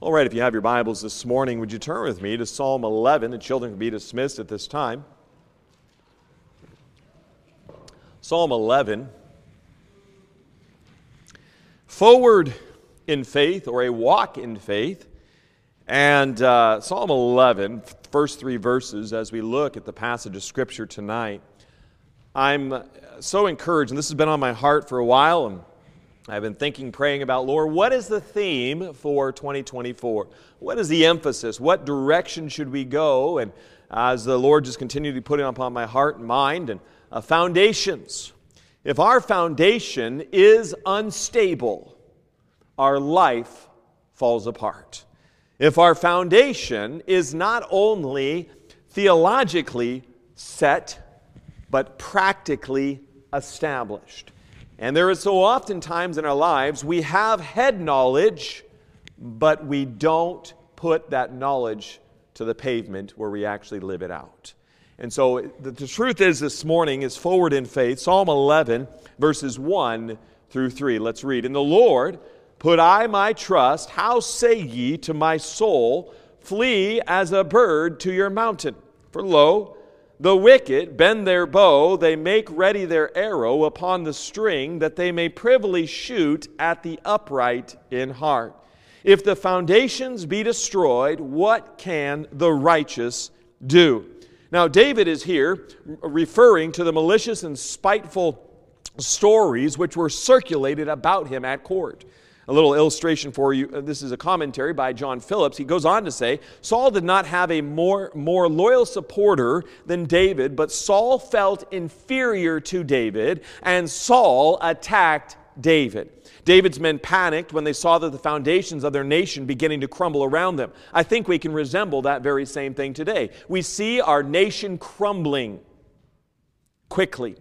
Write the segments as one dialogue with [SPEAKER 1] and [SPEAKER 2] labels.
[SPEAKER 1] All right, if you have your Bibles this morning, would you turn with me to Psalm 11? The children can be dismissed at this time. Psalm 11. Forward in faith, or a walk in faith. And uh, Psalm 11, first three verses, as we look at the passage of Scripture tonight, I'm so encouraged, and this has been on my heart for a while, and I've been thinking, praying about, Lord, what is the theme for 2024? What is the emphasis? What direction should we go? And as the Lord just continued to put it upon my heart and mind, and uh, foundations. If our foundation is unstable, our life falls apart. If our foundation is not only theologically set, but practically established. And there is so often times in our lives we have head knowledge, but we don't put that knowledge to the pavement where we actually live it out. And so the, the, truth is this morning is forward in faith. Psalm 11, verses 1 through 3. Let's read. In the Lord put I my trust. How say ye to my soul, Flee as a bird to your mountain? For lo, the wicked bend their bow, they make ready their arrow upon the string, that they may privily shoot at the upright in heart. If the foundations be destroyed, what can the righteous do? Now, David is here referring to the malicious and spiteful stories which were circulated about him at court a little illustration for you. Uh, this is a commentary by John Phillips. He goes on to say Saul did not have a more, more loyal supporter than David, but Saul felt inferior to David, and Saul attacked David. David's men panicked when they saw that the foundations of their nation beginning to crumble around them. I think we can resemble that very same thing today. We see our nation crumbling quickly.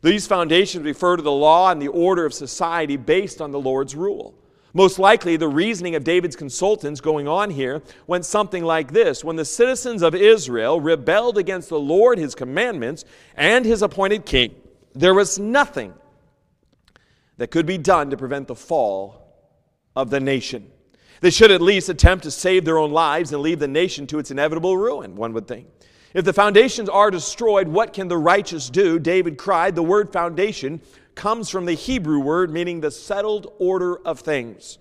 [SPEAKER 1] These foundations refer to the law and the order of society based on the Lord's rule. Most likely, the reasoning of David's consultants going on here went something like this When the citizens of Israel rebelled against the Lord, his commandments, and his appointed king, there was nothing that could be done to prevent the fall of the nation. They should at least attempt to save their own lives and leave the nation to its inevitable ruin, one would think. If the foundations are destroyed, what can the righteous do? David cried. The word foundation comes from the Hebrew word meaning the settled order of things.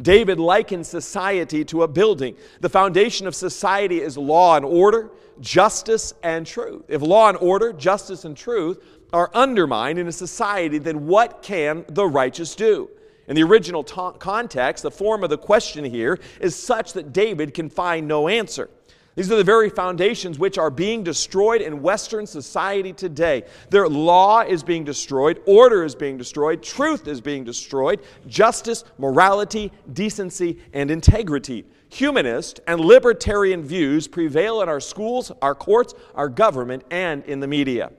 [SPEAKER 1] David likens society to a building. The foundation of society is law and order, justice and truth. If law and order, justice and truth are undermined in a society, then what can the righteous do? In the original ta- context, the form of the question here is such that David can find no answer. These are the very foundations which are being destroyed in Western society today. Their law is being destroyed, order is being destroyed, truth is being destroyed, justice, morality, decency, and integrity. Humanist and libertarian views prevail in our schools, our courts, our government, and in the media.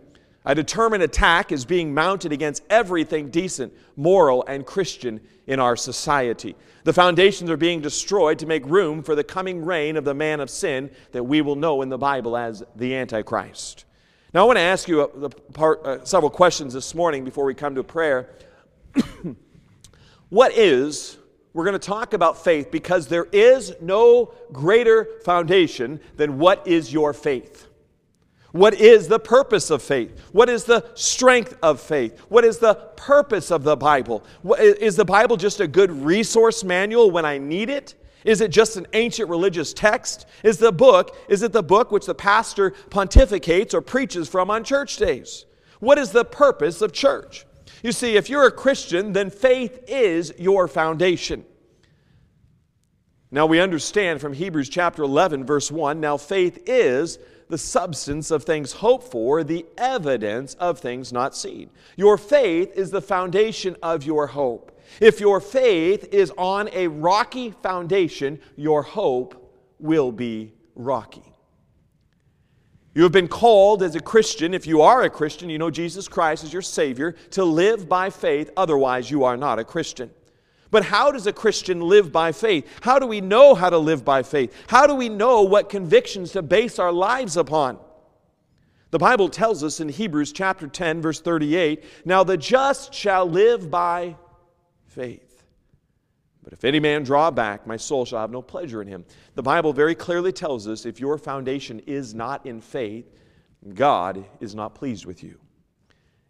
[SPEAKER 1] A determined attack is being mounted against everything decent, moral, and Christian in our society. The foundations are being destroyed to make room for the coming reign of the man of sin that we will know in the Bible as the Antichrist. Now, I want to ask you a, a part, uh, several questions this morning before we come to prayer. what is, we're going to talk about faith because there is no greater foundation than what is your faith. What is the purpose of faith? What is the strength of faith? What is the purpose of the Bible? Is the Bible just a good resource manual when I need it? Is it just an ancient religious text? Is the book, is it the book which the pastor pontificates or preaches from on church days? What is the purpose of church? You see, if you're a Christian, then faith is your foundation. Now we understand from Hebrews chapter 11, verse 1 now faith is the substance of things hoped for, the evidence of things not seen. Your faith is the foundation of your hope. If your faith is on a rocky foundation, your hope will be rocky. You have been called as a Christian, if you are a Christian, you know Jesus Christ is your Savior, to live by faith, otherwise, you are not a Christian. But how does a Christian live by faith? How do we know how to live by faith? How do we know what convictions to base our lives upon? The Bible tells us in Hebrews chapter 10 verse 38, now the just shall live by faith. But if any man draw back, my soul shall have no pleasure in him. The Bible very clearly tells us if your foundation is not in faith, God is not pleased with you.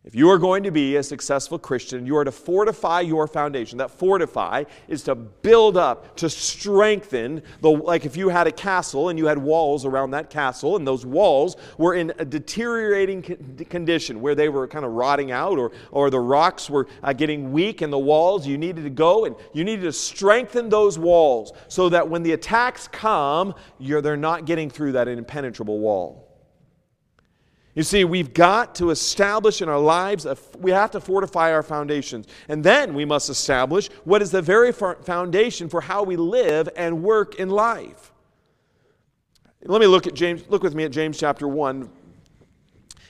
[SPEAKER 1] If you are going to be a successful Christian, you are to fortify your foundation. That fortify is to build up, to strengthen. The, like if you had a castle and you had walls around that castle, and those walls were in a deteriorating condition where they were kind of rotting out or, or the rocks were uh, getting weak in the walls, you needed to go and you needed to strengthen those walls so that when the attacks come, you're, they're not getting through that impenetrable wall. You see, we've got to establish in our lives, a, we have to fortify our foundations. And then we must establish what is the very foundation for how we live and work in life. Let me look at James, look with me at James chapter 1,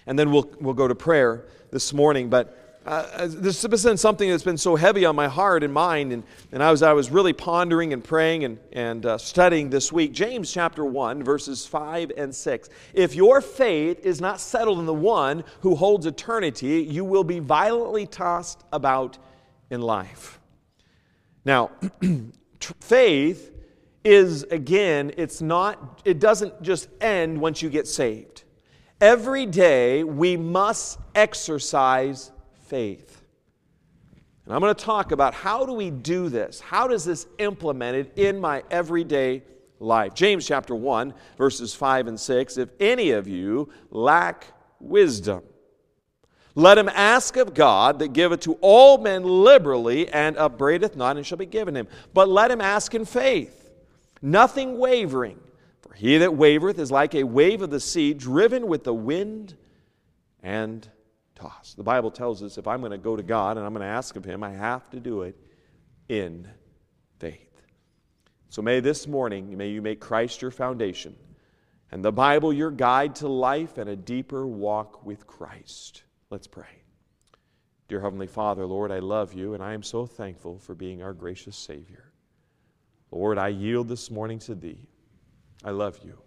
[SPEAKER 1] and then we'll, we'll go to prayer this morning. But uh, this has been something that's been so heavy on my heart and mind, and, and I, was, I was really pondering and praying and, and uh, studying this week. James chapter 1, verses 5 and 6. If your faith is not settled in the one who holds eternity, you will be violently tossed about in life. Now, faith is, again, it's not, it doesn't just end once you get saved. Every day we must exercise faith. And I'm going to talk about how do we do this? How does this implemented in my everyday life? James chapter 1, verses 5 and 6. If any of you lack wisdom, let him ask of God that giveth to all men liberally and upbraideth not, and shall be given him. But let him ask in faith, nothing wavering. For he that wavereth is like a wave of the sea, driven with the wind and tossed. The Bible tells us if I'm going to go to God and I'm going to ask of Him, I have to do it in faith. So may this morning, may you make Christ your foundation and the Bible your guide to life and a deeper walk with Christ. Let's pray. Dear Heavenly Father, Lord, I love you and I am so thankful for being our gracious Savior. Lord, I yield this morning to Thee. I love you.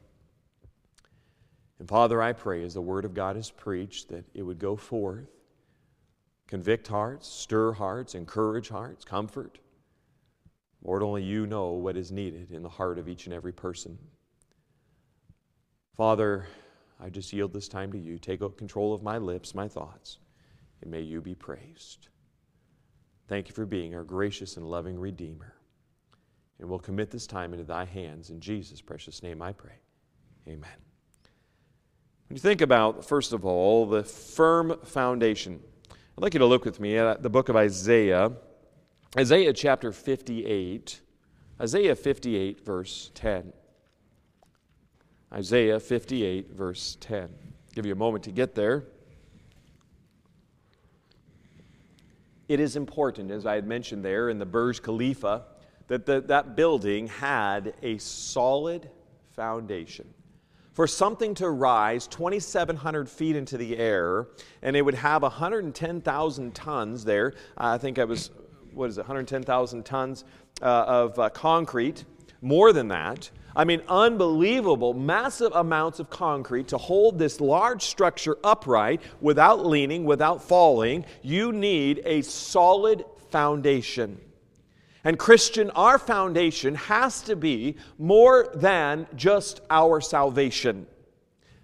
[SPEAKER 1] And Father, I pray as the Word of God is preached that it would go forth, convict hearts, stir hearts, encourage hearts, comfort. Lord, only you know what is needed in the heart of each and every person. Father, I just yield this time to you. Take control of my lips, my thoughts, and may you be praised. Thank you for being our gracious and loving Redeemer. And we'll commit this time into thy hands. In Jesus' precious name I pray. Amen. When you think about, first of all, the firm foundation, I'd like you to look with me at the book of Isaiah, Isaiah chapter 58, Isaiah 58, verse 10. Isaiah 58, verse 10. I'll give you a moment to get there. It is important, as I had mentioned there in the Burj Khalifa, that the, that building had a solid foundation for something to rise 2,700 feet into the air, and it would have 110,000 tons there. I think I was, what is it, 110,000 tons uh, of uh, concrete, more than that. I mean, unbelievable, massive amounts of concrete to hold this large structure upright without leaning, without falling. You need a solid foundation. And Christian, our foundation has to be more than just our salvation.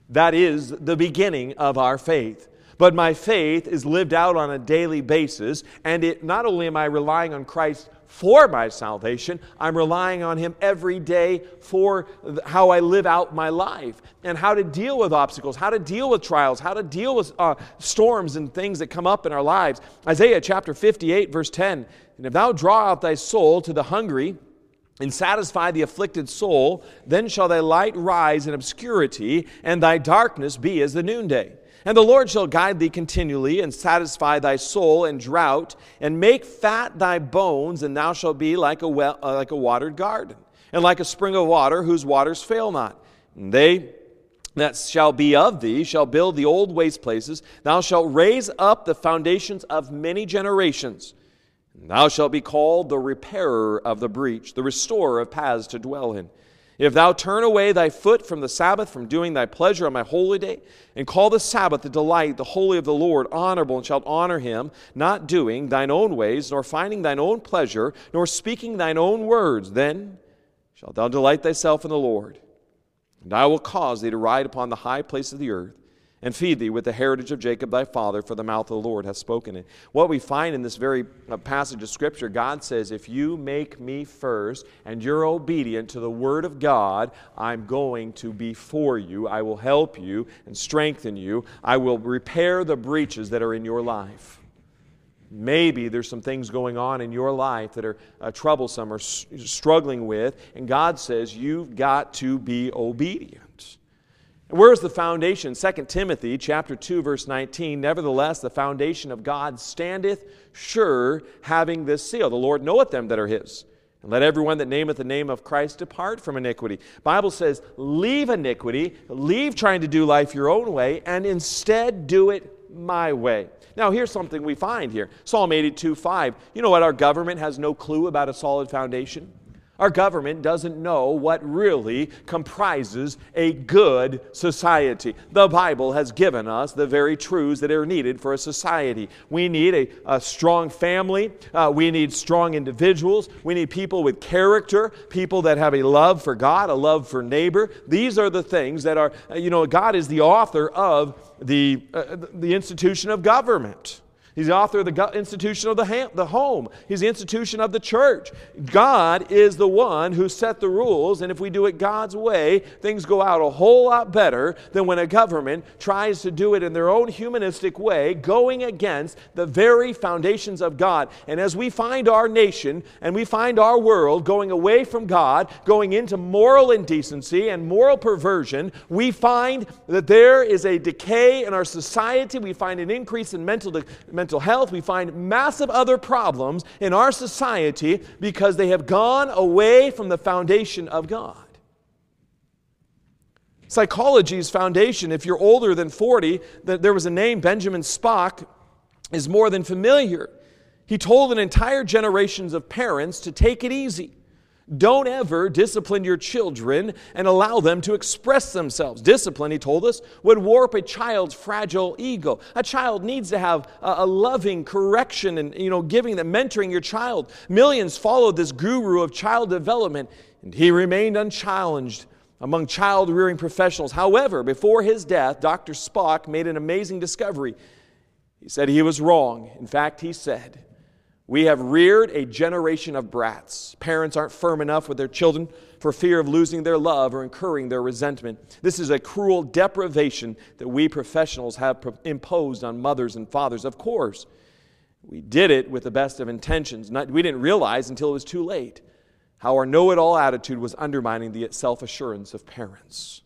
[SPEAKER 1] That is the beginning of our faith. But my faith is lived out on a daily basis, and it not only am I relying on Christ for my salvation, I'm relying on Him every day for how I live out my life and how to deal with obstacles, how to deal with trials, how to deal with uh, storms and things that come up in our lives. Isaiah chapter 58, verse 10 And if thou draw out thy soul to the hungry, and satisfy the afflicted soul, then shall thy light rise in obscurity, and thy darkness be as the noonday. And the Lord shall guide thee continually, and satisfy thy soul in drought, and make fat thy bones, and thou shalt be like a, well, uh, like a watered garden, and like a spring of water whose waters fail not. And they that shall be of thee shall build the old waste places. Thou shalt raise up the foundations of many generations. Thou shalt be called the repairer of the breach, the restorer of paths to dwell in. If thou turn away thy foot from the Sabbath, from doing thy pleasure on my holy day, and call the Sabbath the delight, the holy of the Lord, honorable, and shalt honor him, not doing thine own ways, nor finding thine own pleasure, nor speaking thine own words, then shalt thou delight thyself in the Lord. And I will cause thee to ride upon the high place of the earth and feed thee with the heritage of Jacob thy father, for the mouth of the Lord hath spoken it. What we find in this very uh, passage of Scripture, God says, If you make me first and you're obedient to the Word of God, I'm going to be for you. I will help you and strengthen you. I will repair the breaches that are in your life. Maybe there's some things going on in your life that are uh, troublesome or s- struggling with, and God says you've got to be obedient. Where's the foundation? 2 Timothy chapter 2 verse 19. Nevertheless, the foundation of God standeth sure, having this seal. The Lord knoweth them that are his. And let everyone that nameth the name of Christ depart from iniquity. Bible says, leave iniquity, leave trying to do life your own way, and instead do it my way. Now, here's something we find here Psalm 82 5. You know what? Our government has no clue about a solid foundation. Our government doesn't know what really comprises a good society. The Bible has given us the very truths that are needed for a society. We need a, a strong family, uh, we need strong individuals, we need people with character, people that have a love for God, a love for neighbor. These are the things that are, uh, you know, God is the author of the, uh, the institution of government. He's the author of the institution of the, ha- the home. He's the institution of the church. God is the one who set the rules, and if we do it God's way, things go out a whole lot better than when a government tries to do it in their own humanistic way, going against the very foundations of God. And as we find our nation and we find our world going away from God, going into moral indecency and moral perversion, we find that there is a decay in our society. We find an increase in mental, de- mental health. We find massive other problems in our society because they have gone away from the foundation of God. Psychology's foundation, if you're older than 40, there was a name, Benjamin Spock, is more than familiar. He told an entire generations of parents to take it easy. Don't ever discipline your children and allow them to express themselves. Discipline, he told us, would warp a child's fragile ego. A child needs to have a, loving correction and, you know, giving them, mentoring your child. Millions followed this guru of child development, and he remained unchallenged among child rearing professionals. However, before his death, Dr. Spock made an amazing discovery. He said he was wrong. In fact, he said, we have reared a generation of brats. Parents aren't firm enough with their children for fear of losing their love or incurring their resentment. This is a cruel deprivation that we professionals have imposed on mothers and fathers. Of course, we did it with the best of intentions. Not, we didn't realize until it was too late how our know it all attitude was undermining the self assurance of parents.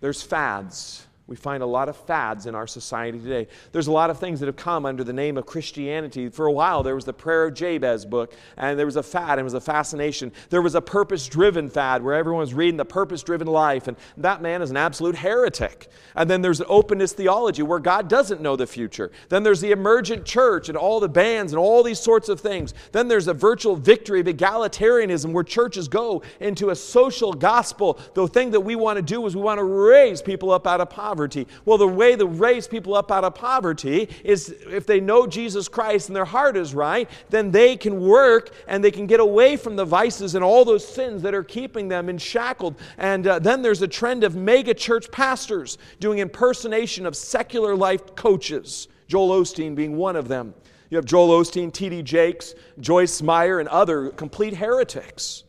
[SPEAKER 1] There's fads we find a lot of fads in our society today. There's a lot of things that have come under the name of Christianity. For a while, there was the Prayer of Jabez book, and there was a fad, and it was a fascination. There was a purpose driven fad where everyone was reading the purpose driven life, and that man is an absolute heretic. And then there's openness theology where God doesn't know the future. Then there's the emergent church and all the bands and all these sorts of things. Then there's a virtual victory of egalitarianism where churches go into a social gospel. The thing that we want to do is we want to raise people up out of poverty poverty. Well, the way to raise people up out of poverty is if they know Jesus Christ and their heart is right, then they can work and they can get away from the vices and all those sins that are keeping them in shackled. And uh, then there's a trend of mega church pastors doing impersonation of secular life coaches, Joel Osteen being one of them. You have Joel Osteen, T.D. Jakes, Joyce Meyer, and other complete heretics.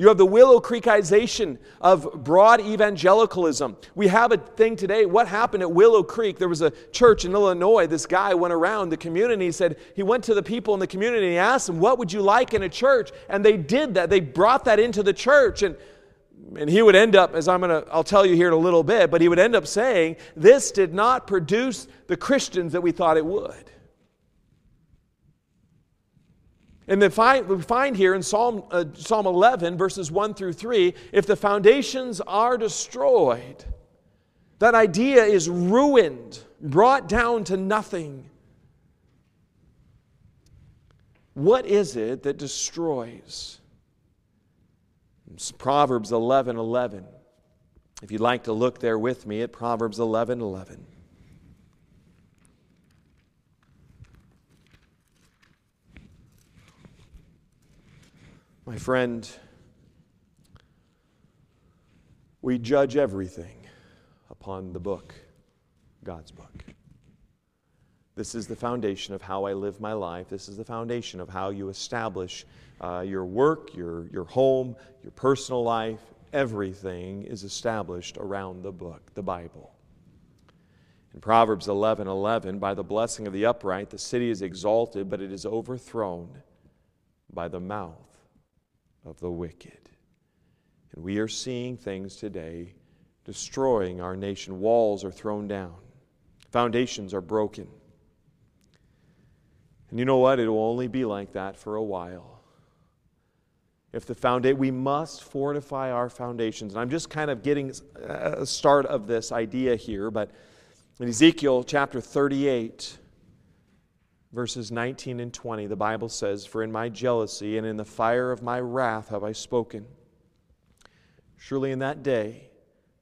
[SPEAKER 1] You have the Willow Creekization of broad evangelicalism. We have a thing today. What happened at Willow Creek? There was a church in Illinois. This guy went around the community. He said, he went to the people in the community and he asked them, What would you like in a church? And they did that. They brought that into the church. And and he would end up as i'm going to i'll tell you here in a little bit but he would end up saying this did not produce the christians that we thought it would And then find, we find here in Psalm, uh, Psalm 11, verses 1 through 3, if the foundations are destroyed, that idea is ruined, brought down to nothing. What is it that destroys? It's Proverbs 11 11. If you'd like to look there with me at Proverbs 11 11. My friend, we judge everything upon the book, God's book. This is the foundation of how I live my life. This is the foundation of how you establish uh, your work, your, your home, your personal life. Everything is established around the book, the Bible. In Proverbs 11 11, by the blessing of the upright, the city is exalted, but it is overthrown by the mouth of the wicked. And we are seeing things today destroying our nation. Walls are thrown down, foundations are broken. And you know what? It will only be like that for a while. If the foundation, we must fortify our foundations. And I'm just kind of getting a uh, start of this idea here, but in Ezekiel chapter 38, verses 19 and 20, the Bible says, For in my jealousy and in the fire of my wrath have I spoken. Surely in that day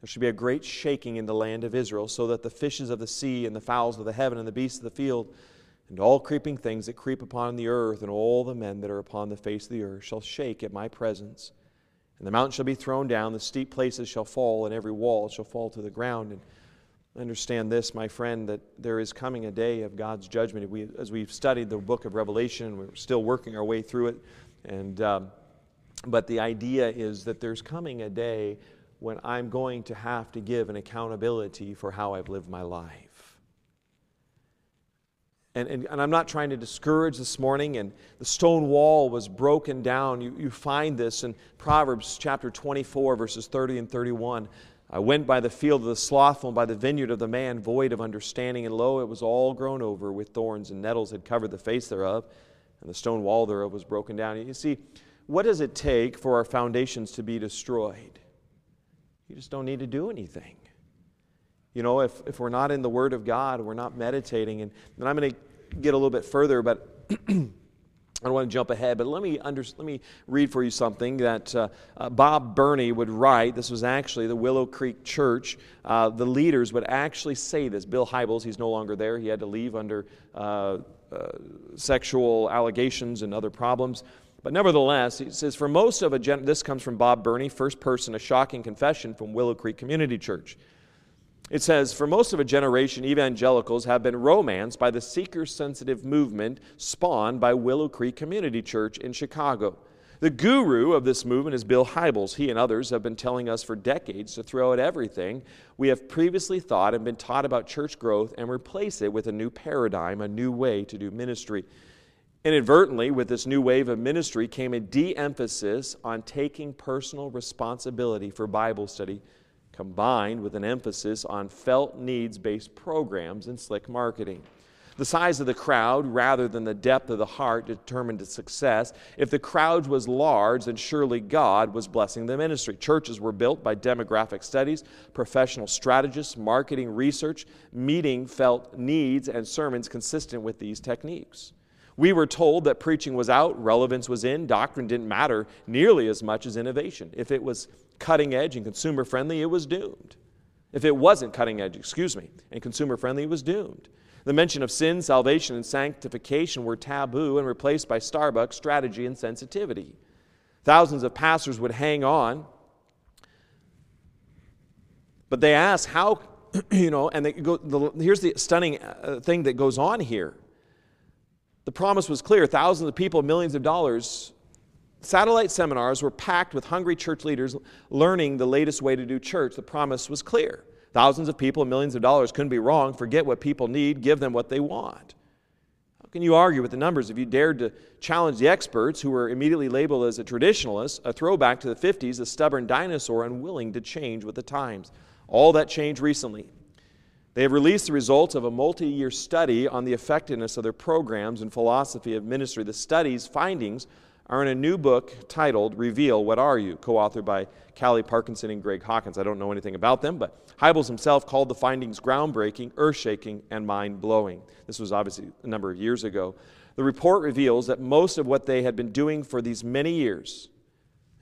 [SPEAKER 1] there should be a great shaking in the land of Israel, so that the fishes of the sea and the fowls of the heaven and the beasts of the field and all creeping things that creep upon the earth and all the men that are upon the face of the earth shall shake at my presence. And the mountain shall be thrown down, the steep places shall fall, and every wall shall fall to the ground. And Understand this, my friend, that there is coming a day of God's judgment. We, as we've studied the book of Revelation, we're still working our way through it. And, um, but the idea is that there's coming a day when I'm going to have to give an accountability for how I've lived my life. And, and, and, I'm not trying to discourage this morning, and the stone wall was broken down. You, you find this in Proverbs chapter 24, verses 30 and 31. I went by the field of the slothful and by the vineyard of the man void of understanding, and lo, it was all grown over with thorns, and nettles had covered the face thereof, and the stone wall thereof was broken down. You see, what does it take for our foundations to be destroyed? You just don't need to do anything. You know, if, if we're not in the Word of God, we're not meditating, and, and I'm going to get a little bit further, but I don't want to jump ahead, but let me, under, let me read for you something that uh, uh, Bob Burney would write. This was actually the Willow Creek Church. Uh, the leaders would actually say this. Bill Hybels, he's no longer there. He had to leave under uh, uh, sexual allegations and other problems. But nevertheless, he says, for most of a gen- this comes from Bob Burney, first person, a shocking confession from Willow Creek Community Church. It says, For most of a generation, evangelicals have been romanced by the seeker sensitive movement spawned by Willow Creek Community Church in Chicago. The guru of this movement is Bill Hybels. He and others have been telling us for decades to throw out everything we have previously thought and been taught about church growth and replace it with a new paradigm, a new way to do ministry. Inadvertently, with this new wave of ministry came a de emphasis on taking personal responsibility for Bible study combined with an emphasis on felt needs based programs and slick marketing. The size of the crowd rather than the depth of the heart determined its success. If the crowd was large, then surely God was blessing the ministry. Churches were built by demographic studies, professional strategists, marketing research, meeting felt needs, and sermons consistent with these techniques. We were told that preaching was out, relevance was in, doctrine didn't matter nearly as much as innovation. If it was cutting edge and consumer friendly, it was doomed. If it wasn't cutting edge, excuse me, and consumer friendly, it was doomed. The mention of sin, salvation, and sanctification were taboo and replaced by Starbucks strategy and sensitivity. Thousands of pastors would hang on, but they ask how, you know, and they go, the, here's the stunning uh, thing that goes on here. The promise was clear thousands of people, millions of dollars Satellite seminars were packed with hungry church leaders learning the latest way to do church. The promise was clear. Thousands of people, millions of dollars couldn't be wrong. Forget what people need, give them what they want. How can you argue with the numbers if you dared to challenge the experts who were immediately labeled as a traditionalist, a throwback to the 50s, a stubborn dinosaur unwilling to change with the times? All that changed recently. They have released the results of a multi year study on the effectiveness of their programs and philosophy of ministry. The study's findings are in a new book titled Reveal What Are You, co authored by Cally Parkinson and Greg Hawkins. I don't know anything about them, but Hybels himself called the findings groundbreaking, earth shaking, and mind blowing. This was obviously a number of years ago. The report reveals that most of what they had been doing for these many years,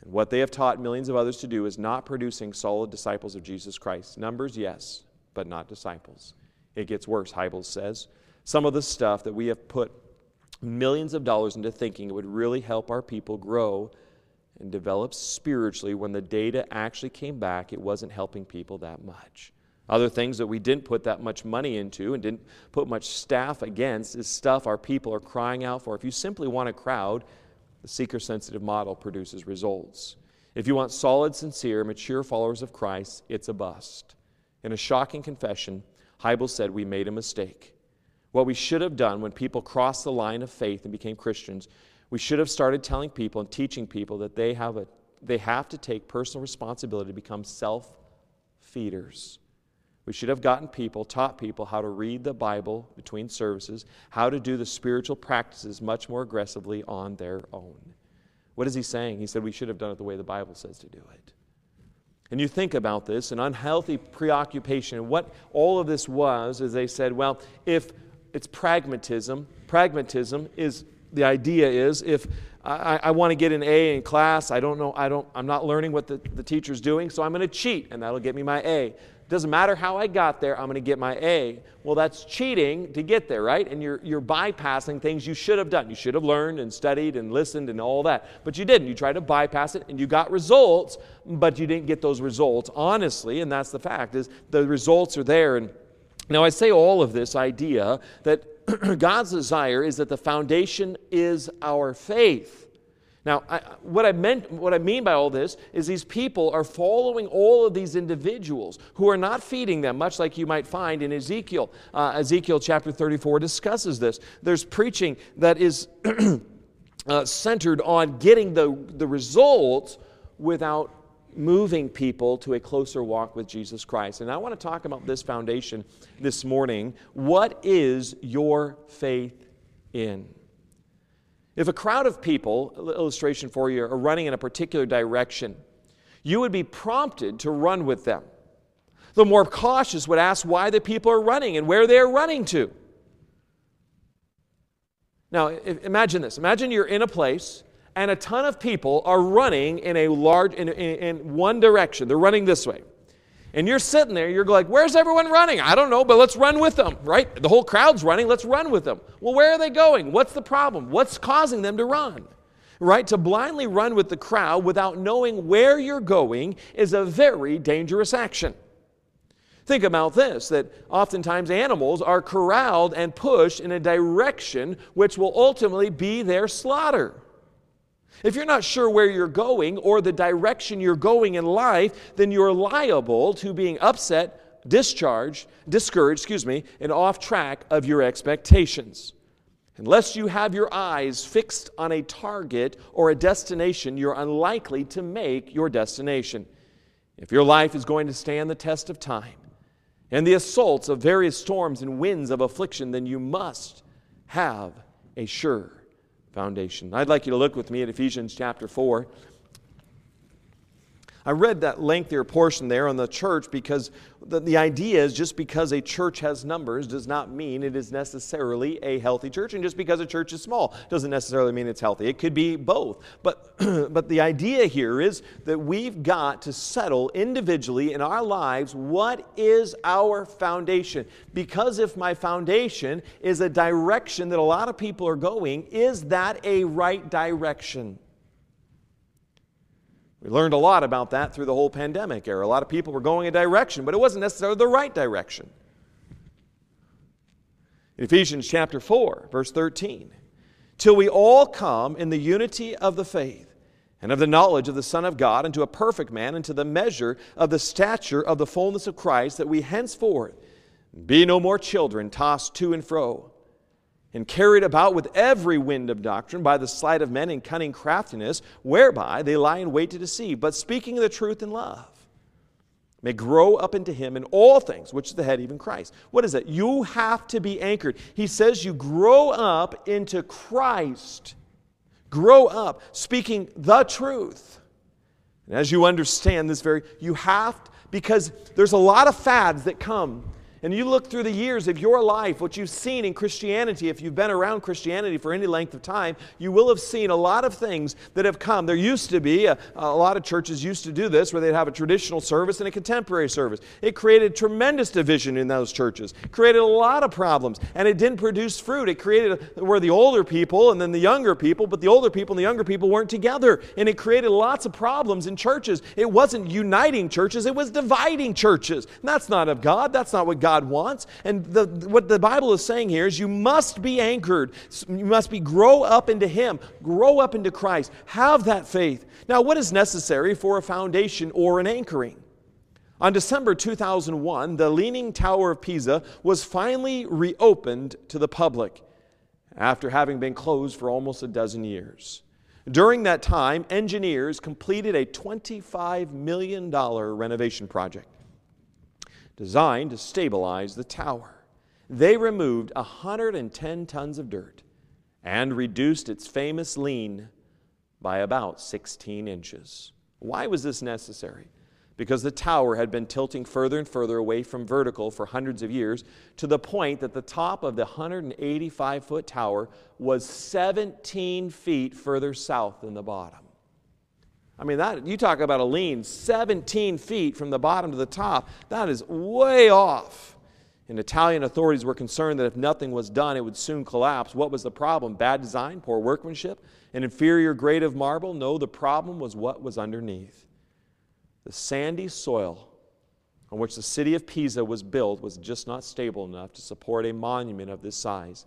[SPEAKER 1] And what they have taught millions of others to do is not producing solid disciples of Jesus Christ. Numbers, yes, but not disciples. It gets worse, Hybels says. Some of the stuff that we have put millions of dollars into thinking it would really help our people grow and develop spiritually, when the data actually came back, it wasn't helping people that much. Other things that we didn't put that much money into and didn't put much staff against is stuff our people are crying out for. If you simply want a crowd, the seeker sensitive model produces results. If you want solid, sincere, mature followers of Christ, it's a bust. In a shocking confession, Hybels said we made a mistake. What we should have done when people crossed the line of faith and became Christians, we should have started telling people and teaching people that they have, a, they have to take personal responsibility to become self feeders. We should have gotten people, taught people how to read the Bible between services, how to do the spiritual practices much more aggressively on their own. What is he saying? He said we should have done it the way the Bible says to do it. And you think about this an unhealthy preoccupation. What all of this was is they said, well, if it's pragmatism, pragmatism is the idea is if I, I want to get an A in class, I don't know, I don't, I'm not learning what the, the teacher's doing, so I'm going to cheat, and that'll get me my A. Doesn't matter how I got there, I'm going to get my A. Well, that's cheating to get there, right? And you're, you're bypassing things you should have done. You should have learned and studied and listened and all that. But you didn't. You tried to bypass it and you got results, but you didn't get those results honestly. And that's the fact is the results are there. And now I say all of this idea that God's desire is that the foundation is our faith. Now, I, what, I meant, what I mean by all this is these people are following all of these individuals who are not feeding them, much like you might find in Ezekiel. Uh, Ezekiel chapter 34 discusses this. There's preaching that is uh, centered on getting the, the results without moving people to a closer walk with Jesus Christ. And I want to talk about this foundation this morning. What is your faith in? If a crowd of people, illustration for you, are running in a particular direction, you would be prompted to run with them. The more cautious would ask why the people are running and where they're running to. Now, imagine this. Imagine you're in a place and a ton of people are running in a large in, in, in one direction. They're running this way and you're sitting there, you're like, where's everyone running? I don't know, but let's run with them, right? The whole crowd's running, let's run with them. Well, where are they going? What's the problem? What's causing them to run? Right? To blindly run with the crowd without knowing where you're going is a very dangerous action. Think about this that oftentimes animals are corralled and pushed in a direction which will ultimately be their slaughter. If you're not sure where you're going or the direction you're going in life, then you're liable to being upset, discharged, discouraged, excuse me, and off track of your expectations. Unless you have your eyes fixed on a target or a destination, you're unlikely to make your destination. If your life is going to stand the test of time and the assaults of various storms and winds of affliction, then you must have a sure foundation. I'd like you to look with me at Ephesians chapter 4. I read that lengthier portion there on the church because the, the idea is just because a church has numbers does not mean it is necessarily a healthy church. And just because a church is small doesn't necessarily mean it's healthy. It could be both. But, but the idea here is that we've got to settle individually in our lives what is our foundation. Because if my foundation is a direction that a lot of people are going, is that a right direction? We learned a lot about that through the whole pandemic era. A lot of people were going a direction, but it wasn't necessarily the right direction. In Ephesians chapter 4, verse 13, till we all come in the unity of the faith and of the knowledge of the Son of God, into a perfect man, into the measure of the stature of the fullness of Christ, that we henceforth be no more children tossed to and fro and carried about with every wind of doctrine by the sleight of men and cunning craftiness, whereby they lie in wait to deceive. But speaking the truth in love, may grow up into him in all things, which is the head, even Christ. What is it? You have to be anchored. He says you grow up into Christ. Grow up speaking the truth. And as you understand this very, you have, to, because there's a lot of fads that come And you look through the years of your life, what you've seen in Christianity, if you've been around Christianity for any length of time, you will have seen a lot of things that have come. There used to be, a, a lot of churches used to do this, where they'd have a traditional service and a contemporary service. It created tremendous division in those churches, created a lot of problems, and it didn't produce fruit. It created where the older people and then the younger people, but the older people and the younger people weren't together. And it created lots of problems in churches. It wasn't uniting churches, it was dividing churches. And that's not of God. That's not what God God wants. And the, what the Bible is saying here is you must be anchored. You must be grow up into Him, grow up into Christ, have that faith. Now, what is necessary for a foundation or an anchoring? On December 2001, the Leaning Tower of Pisa was finally reopened to the public after having been closed for almost a dozen years. During that time, engineers completed a $25 million renovation project designed to stabilize the tower. They removed 110 tons of dirt and reduced its famous lean by about 16 inches. Why was this necessary? Because the tower had been tilting further and further away from vertical for hundreds of years to the point that the top of the 185 foot tower was 17 feet further south than the bottom. I mean, that, you talk about a lean 17 feet from the bottom to the top. That is way off. And Italian authorities were concerned that if nothing was done, it would soon collapse. What was the problem? Bad design, poor workmanship, an inferior grade of marble? No, the problem was what was underneath. The sandy soil on which the city of Pisa was built was just not stable enough to support a monument of this size.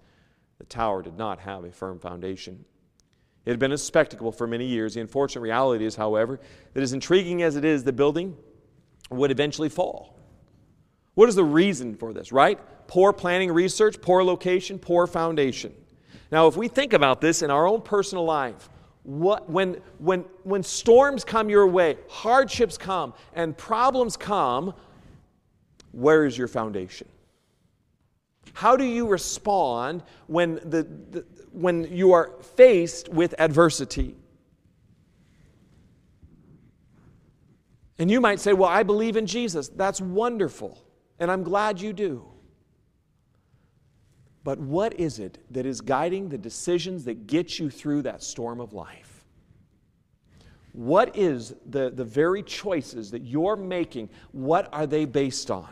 [SPEAKER 1] The tower did not have a firm foundation. It had been a spectacle for many years. The unfortunate reality is, however, that as intriguing as it is, the building would eventually fall. What is the reason for this, right? Poor planning research, poor location, poor foundation. Now, if we think about this in our own personal life, what, when, when, when storms come your way, hardships come, and problems come, where is your foundation? How do you respond when, the, the, when you are faced with adversity? And you might say, Well, I believe in Jesus. That's wonderful, and I'm glad you do. But what is it that is guiding the decisions that get you through that storm of life? What is the, the very choices that you're making? What are they based on?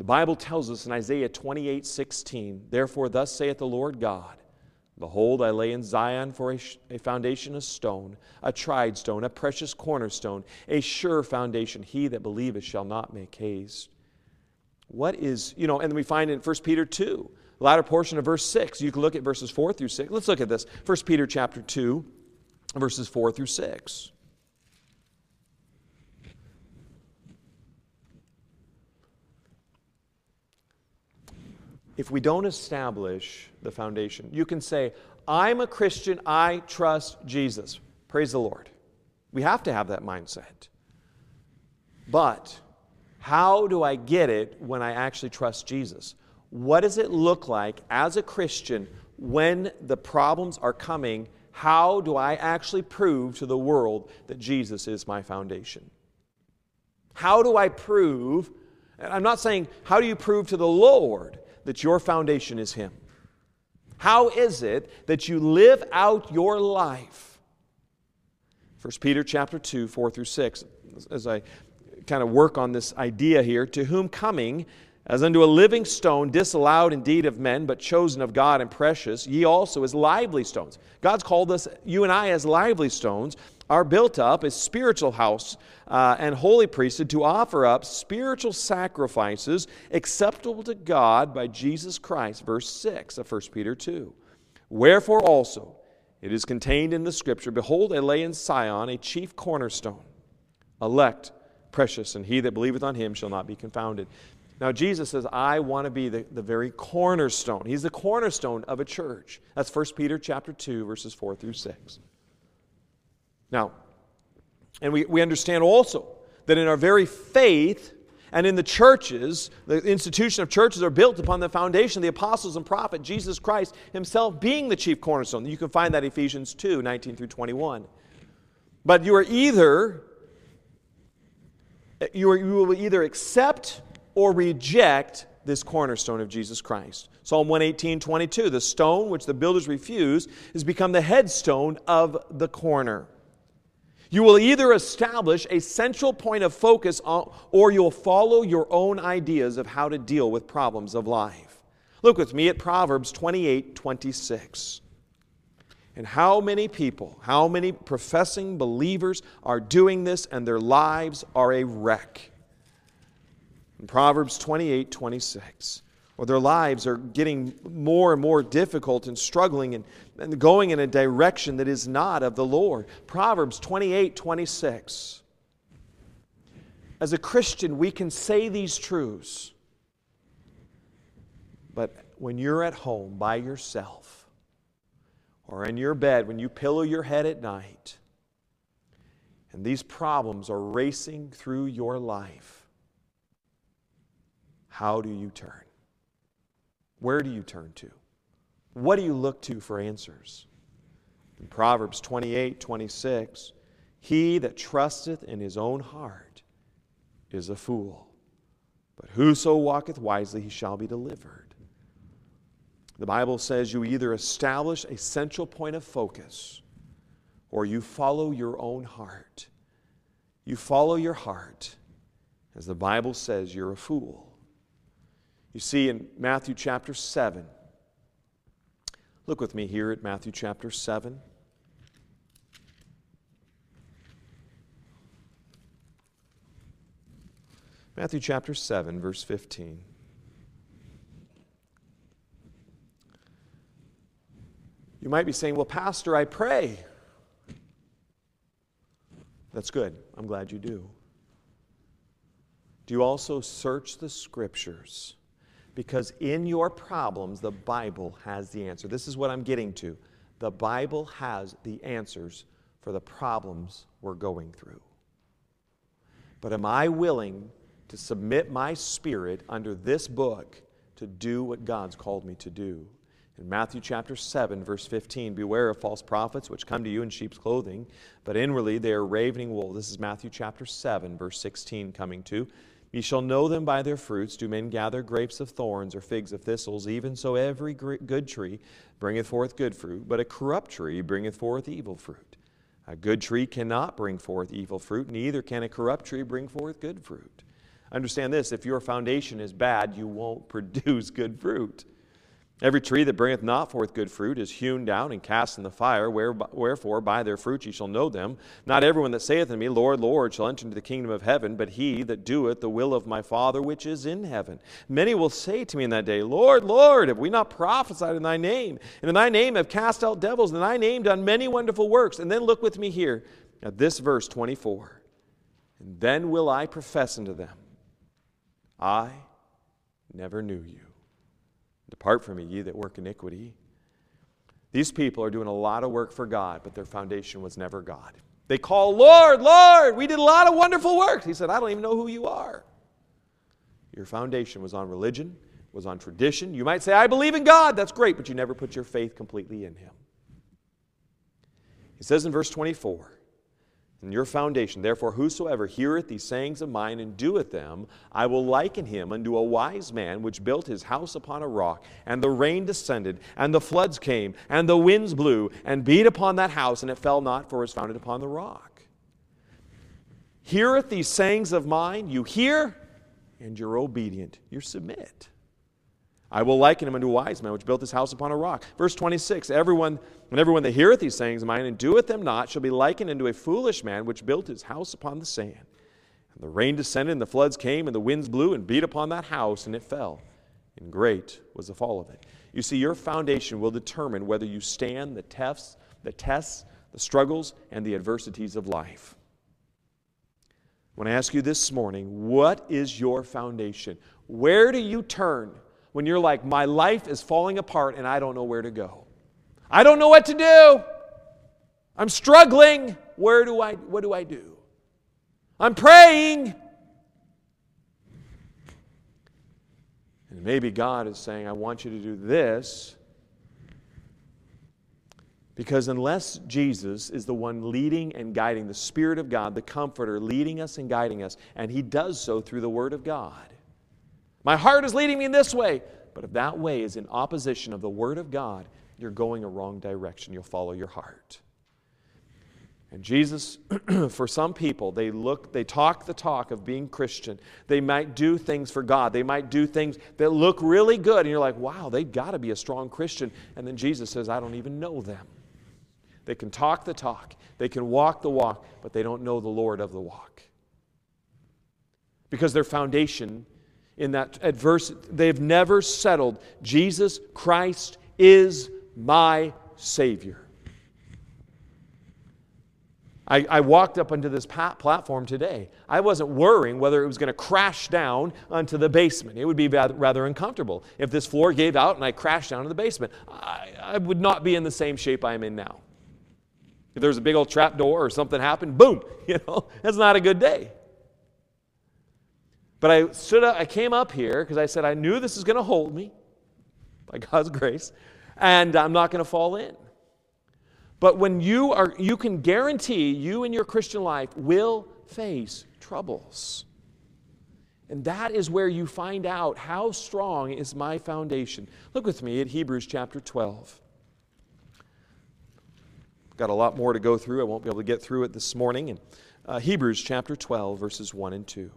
[SPEAKER 1] The Bible tells us in Isaiah 28 16, Therefore, thus saith the Lord God, Behold, I lay in Zion for a, sh- a, foundation of stone, a tried stone, a precious cornerstone, a sure foundation. He that believeth shall not make haste. What is, you know, and we find in 1 Peter 2, the latter portion of verse 6. You can look at verses 4 through 6. Let's look at this. 1 Peter chapter 2, verses 4 through 6. If we don't establish the foundation. You can say, I'm a Christian, I trust Jesus. Praise the Lord. We have to have that mindset. But how do I get it when I actually trust Jesus? What does it look like as a Christian when the problems are coming? How do I actually prove to the world that Jesus is my foundation? How do I prove? And I'm not saying, how do you prove to the Lord? That your foundation is Him? How is it that you live out your life? 1 Peter chapter 2, 4 through 6, as I kind of work on this idea here, to whom coming, as unto a living stone, disallowed indeed of men, but chosen of God and precious, ye also as lively stones. God's called us, you and I, as lively stones, are built up as spiritual house uh, and holy priesthood to offer up spiritual sacrifices acceptable to God by Jesus Christ. Verse 6 of 1 Peter 2. Wherefore also it is contained in the scripture Behold, I lay in Sion a chief cornerstone, elect, precious, and he that believeth on him shall not be confounded. Now, Jesus says, I want to be the, the very cornerstone. He's the cornerstone of a church. That's 1 Peter chapter 2, verses 4 through 6. Now, and we, we understand also that in our very faith and in the churches, the institution of churches are built upon the foundation of the apostles and prophet, Jesus Christ himself being the chief cornerstone. You can find that Ephesians 2 19 through 21. But you are either You, are, you will either accept or reject this cornerstone of Jesus Christ. Psalm 118, 22, the stone which the builders refused has become the headstone of the corner. You will either establish a central point of focus or you'll follow your own ideas of how to deal with problems of life. Look with me at Proverbs 28 26. And how many people, how many professing believers are doing this and their lives are a wreck? In Proverbs 28 26 or their lives are getting more and more difficult and struggling and, and going in a direction that is not of the Lord. Proverbs 28 26. As a Christian, we can say these truths, but when you're at home by yourself or in your bed, when you pillow your head at night, and these problems are racing through your life, how do you turn? Where do you turn to? What do you look to for answers? In Proverbs 28 26, he that trusteth in his own heart is a fool, but whoso walketh wisely, he shall be delivered. The Bible says you either establish a central point of focus or you follow your own heart. You follow your heart. As the Bible says, you're a fool. You see in Matthew chapter 7, look with me here at Matthew chapter 7. Matthew chapter 7, verse 15. You might be saying, Well, Pastor, I pray. That's good. I'm glad you do. Do you also search the scriptures? Because in your problems, the Bible has the answer. This is what I'm getting to. The Bible has the answers for the problems we're going through. But am I willing to submit my spirit under this book to do what God's called me to do? In Matthew chapter 7, verse 15, beware of false prophets which come to you in sheep's clothing, but inwardly they are ravening wolves. This is Matthew chapter 7, verse 16 coming to. Ye shall know them by their fruits. Do men gather grapes of thorns or figs of thistles? Even so, every good tree bringeth forth good fruit, but a corrupt tree bringeth forth evil fruit. A good tree cannot bring forth evil fruit, neither can a corrupt tree bring forth good fruit. Understand this if your foundation is bad, you won't produce good fruit. Every tree that bringeth not forth good fruit is hewn down and cast in the fire. Wherefore, by their fruit ye shall know them. Not everyone that saith unto me, Lord, Lord, shall enter into the kingdom of heaven, but he that doeth the will of my Father which is in heaven. Many will say to me in that day, Lord, Lord, have we not prophesied in thy name? And in thy name have cast out devils, and in thy name done many wonderful works. And then look with me here at this verse 24. And then will I profess unto them, I never knew you. Depart from me, ye that work iniquity. These people are doing a lot of work for God, but their foundation was never God. They call, Lord, Lord, we did a lot of wonderful work. He said, I don't even know who you are. Your foundation was on religion, was on tradition. You might say, I believe in God. That's great, but you never put your faith completely in Him. He says in verse 24, and your foundation. Therefore, whosoever heareth these sayings of mine and doeth them, I will liken him unto a wise man which built his house upon a rock. And the rain descended, and the floods came, and the winds blew, and beat upon that house, and it fell not, for it was founded upon the rock. Heareth these sayings of mine, you hear, and you're obedient. You submit. I will liken him unto a wise man which built his house upon a rock. Verse 26 Everyone, and everyone that heareth these sayings of mine and doeth them not shall be likened unto a foolish man which built his house upon the sand. And the rain descended, and the floods came, and the winds blew and beat upon that house, and it fell. And great was the fall of it. You see, your foundation will determine whether you stand the tests, the tests, the struggles, and the adversities of life. When I ask you this morning, what is your foundation? Where do you turn when you're like, my life is falling apart and I don't know where to go. I don't know what to do. I'm struggling. Where do I, what do I do? I'm praying. And maybe God is saying, I want you to do this Because unless Jesus is the one leading and guiding, the Spirit of God, the Comforter, leading us and guiding us, and He does so through the Word of God. My heart is leading me in this way, but if that way is in opposition of the Word of God, you're going a wrong direction. You'll follow your heart. And Jesus, for some people, they look, they talk the talk of being Christian. They might do things for God. They might do things that look really good. And you're like, wow, they've got to be a strong Christian. And then Jesus says, I don't even know them. They can talk the talk, they can walk the walk, but they don't know the Lord of the walk. Because their foundation in that adversity, they've never settled Jesus Christ is my Savior. I, I walked up onto this platform today. I wasn't worrying whether it was going to crash down onto the basement. It would be rather uncomfortable. If this floor gave out and I crashed down to the basement, I, I would not be in the same shape I am in now. If there's a big old trap door or something happened, boom, you know, that's not a good day. But I stood up, I came up here because I said I knew this is going to hold me by God's grace, and I'm not going to fall in. But when you are, you can guarantee you in your Christian life will face troubles. And that is where you find out how strong is my foundation. Look with me at Hebrews chapter 12. Got a lot more to go through. I won't be able to get through it this morning. And uh, Hebrews chapter 12, verses 1 and 2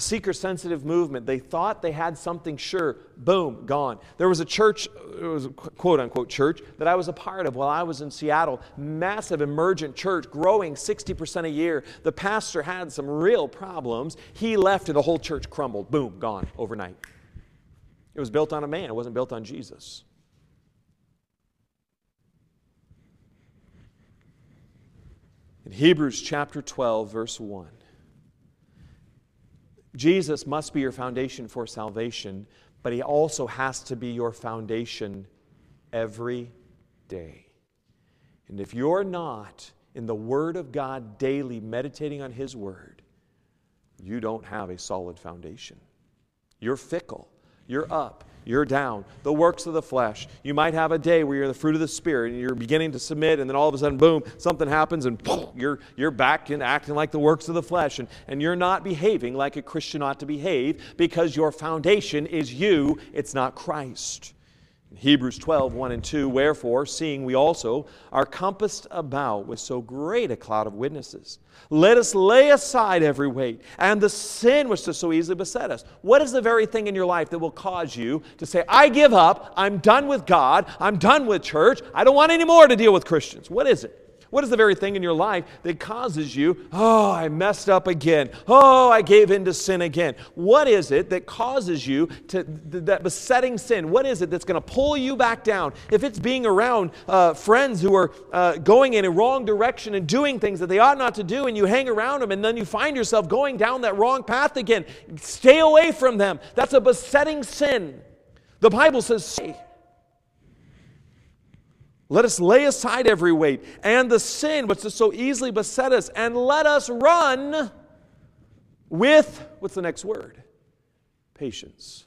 [SPEAKER 1] the seeker sensitive movement. They thought they had something sure. Boom, gone. There was a church, it was a quote unquote church, that I was a part of while I was in Seattle. Massive emergent church, growing 60% a year. The pastor had some real problems. He left and the whole church crumbled. Boom, gone overnight. It was built on a man, it wasn't built on Jesus. In Hebrews chapter 12, verse 1. Jesus must be your foundation for salvation, but he also has to be your foundation every day. And if you're not in the Word of God daily, meditating on His Word, you don't have a solid foundation. You're fickle. You're up you're down. The works of the flesh. You might have a day where you're the fruit of the Spirit and you're beginning to submit, and then all of a sudden, boom, something happens, and boom, you're, you're back and acting like the works of the flesh. And, and you're not behaving like a Christian ought to behave because your foundation is you, it's not Christ. Hebrews 12, 1 and 2, wherefore, seeing we also are compassed about with so great a cloud of witnesses, let us lay aside every weight and the sin which does so easily beset us. What is the very thing in your life that will cause you to say, I give up, I'm done with God, I'm done with church, I don't want any more to deal with Christians? What is it? What is the very thing in your life that causes you, oh, I messed up again. Oh, I gave in to sin again. What is it that causes you to, that besetting sin? What is it that's going to pull you back down? If it's being around uh, friends who are uh, going in a wrong direction and doing things that they ought not to do, and you hang around them and then you find yourself going down that wrong path again, stay away from them. That's a besetting sin. The Bible says, let us lay aside every weight and the sin which does so easily beset us, and let us run with, what's the next word? Patience.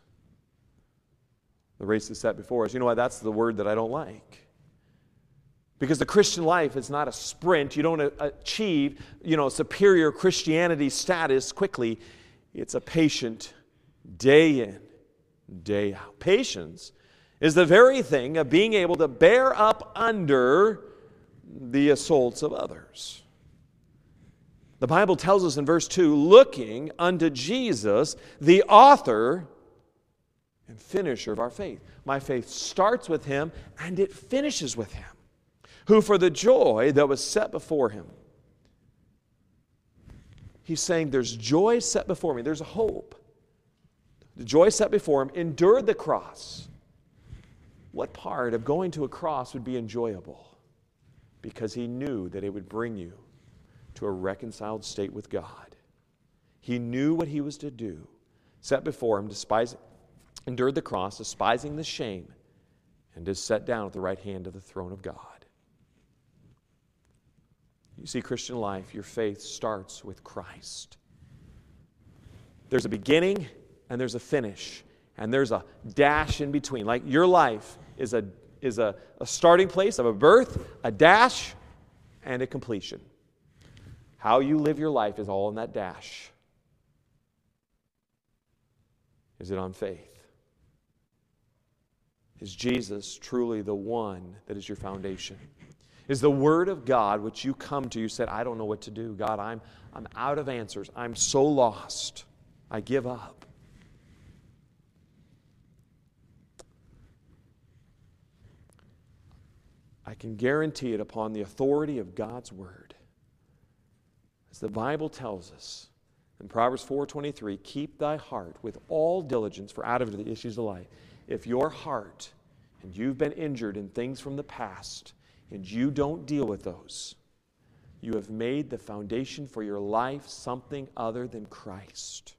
[SPEAKER 1] The race is set before us. You know why? That's the word that I don't like. Because the Christian life is not a sprint. You don't achieve, you know, superior Christianity status quickly. It's a patient day in, day out. Patience is the very thing of being able to bear up under the assaults of others. The Bible tells us in verse 2 looking unto Jesus, the author and finisher of our faith. My faith starts with him and it finishes with him, who for the joy that was set before him. He's saying, There's joy set before me, there's a hope. The joy set before him endured the cross what part of going to a cross would be enjoyable? Because he knew that it would bring you to a reconciled state with God. He knew what he was to do, set before him, despising, endured the cross, despising the shame, and is set down at the right hand of the throne of God. You see, Christian life, your faith starts with Christ. There's a beginning and there's a finish, and there's a dash in between. Like your life is a, is a, a starting place of a birth, a dash, and a completion. How you live your life is all in that dash. Is it on faith? Is Jesus truly the one that is your foundation? Is the Word of God, which you come to, you said, I don't know what to do. God, I'm, I'm out of answers. I'm so lost. I give up. I can guarantee it upon the authority of God's word. As the Bible tells us in Proverbs 4:23, keep thy heart with all diligence for out of it the issues of life. If your heart and you've been injured in things from the past and you don't deal with those, you have made the foundation for your life something other than Christ.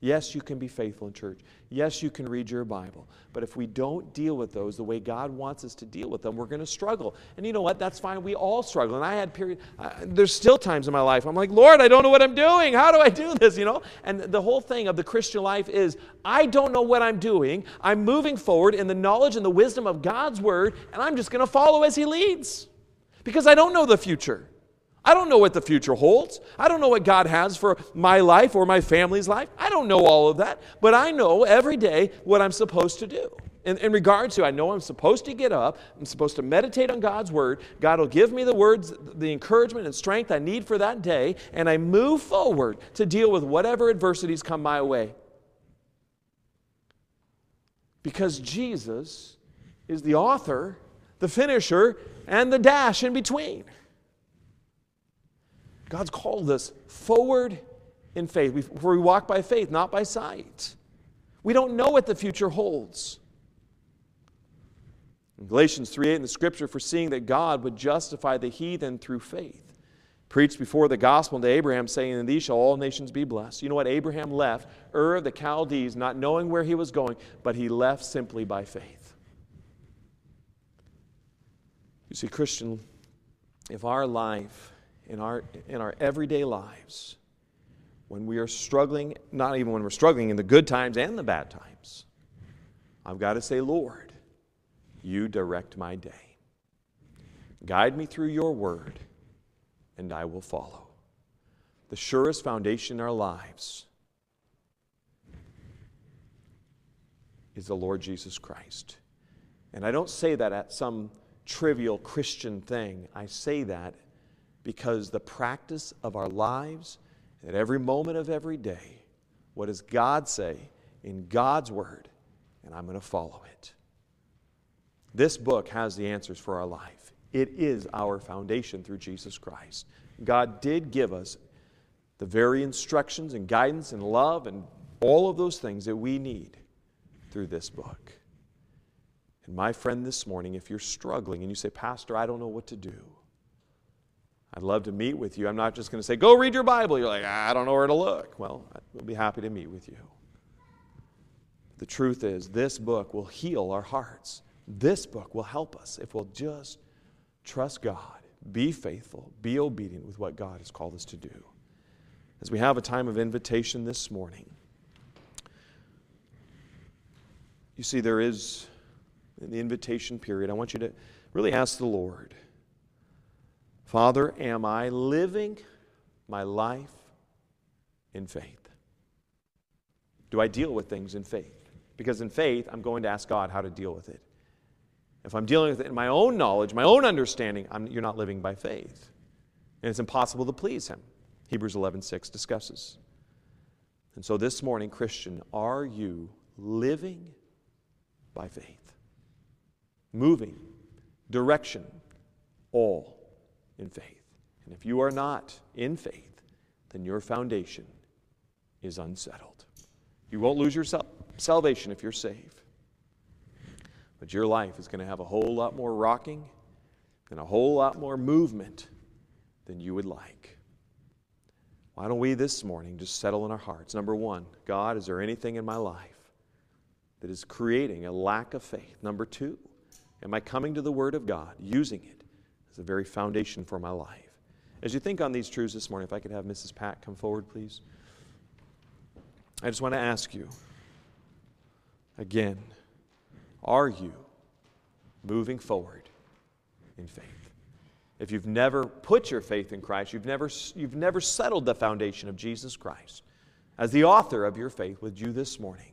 [SPEAKER 1] Yes, you can be faithful in church. Yes, you can read your Bible. But if we don't deal with those the way God wants us to deal with them, we're going to struggle. And you know what? That's fine. We all struggle. And I had period. Uh, there's still times in my life I'm like, Lord, I don't know what I'm doing. How do I do this? You know. And the whole thing of the Christian life is I don't know what I'm doing. I'm moving forward in the knowledge and the wisdom of God's word, and I'm just going to follow as He leads, because I don't know the future. I don't know what the future holds. I don't know what God has for my life or my family's life. I don't know all of that. But I know every day what I'm supposed to do. In, in to, I know I'm supposed to get up, I'm supposed to meditate on God's word. God will give me the words, the encouragement and strength I need for that day, and I move forward to deal with whatever adversities come my way. Because Jesus is the author, the finisher, and the dash in between. God's called us forward in faith. We, we walk by faith, not by sight. We don't know what the future holds. In Galatians 3 8 in the scripture, foreseeing that God would justify the heathen through faith, preached before the gospel to Abraham, saying, In thee shall all nations be blessed. You know what? Abraham left Ur of the Chaldees, not knowing where he was going, but he left simply by faith. You see, Christian, if our life in our, in our everyday lives, when we are struggling, not even when we're struggling in the good times and the bad times, I've got to say, Lord, you direct my day. Guide me through your word, and I will follow. The surest foundation in our lives is the Lord Jesus Christ. And I don't say that at some trivial Christian thing. I say that because the practice of our lives at every moment of every day, what does God say in God's Word? And I'm going to follow it. This book has the answers for our life. It is our foundation through Jesus Christ. God did give us the very instructions and guidance and love and all of those things that we need through this book. And my friend, this morning, if you're struggling and you say, Pastor, I don't know what to do, I'd love to meet with you. I'm not just going to say, go read your Bible. You're like, I don't know where to look. Well, we'll be happy to meet with you. The truth is, this book will heal our hearts. This book will help us if we'll just trust God, be faithful, be obedient with what God has called us to do. As we have a time of invitation this morning, you see, there is, in the invitation period, I want you to really ask the Lord Father, am I living my life in faith? Do I deal with things in faith? Because in faith, I'm going to ask God how to deal with it. If I'm dealing with it in my own knowledge, my own understanding, I'm, you're not living by faith. And it's impossible to please Him. Hebrews 11:6 discusses. And so this morning, Christian, are you living by faith? Moving, direction, all in faith. And if you are not in faith, then your foundation is unsettled. You won't lose your salvation if you're saved. But your life is going to have a whole lot more rocking and a whole lot more movement than you would like. Why don't we this morning just settle in our hearts? Number one, God, is there anything in my life that is creating a lack of faith? Number two, am I coming to the Word of God, using it it's the very foundation for my life. As you think on these truths this morning, if I could have Mrs. Pat come forward, please. I just want to ask you again are you moving forward in faith. If you've never put your faith in Christ, you've never, you've never settled the foundation of Jesus Christ as the author of your faith with you this morning,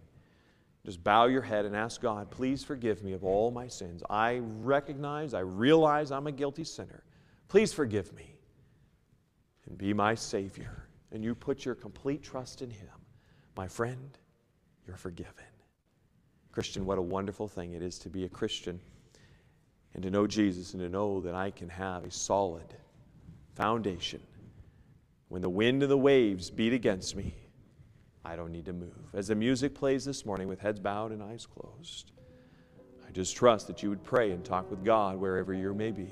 [SPEAKER 1] just bow your head and ask God, please forgive me of all my sins. I recognize, I realize I'm a guilty sinner. Please forgive me and be my Savior. And you put your complete trust in Him. My friend, you're forgiven. Christian, what a wonderful thing it is to be a Christian and to know Jesus and to know that I can have a solid foundation. When the wind and the waves beat against me, I don't need to move. As the music plays this morning with heads bowed and eyes closed, I just trust that you would pray and talk with God wherever you may be.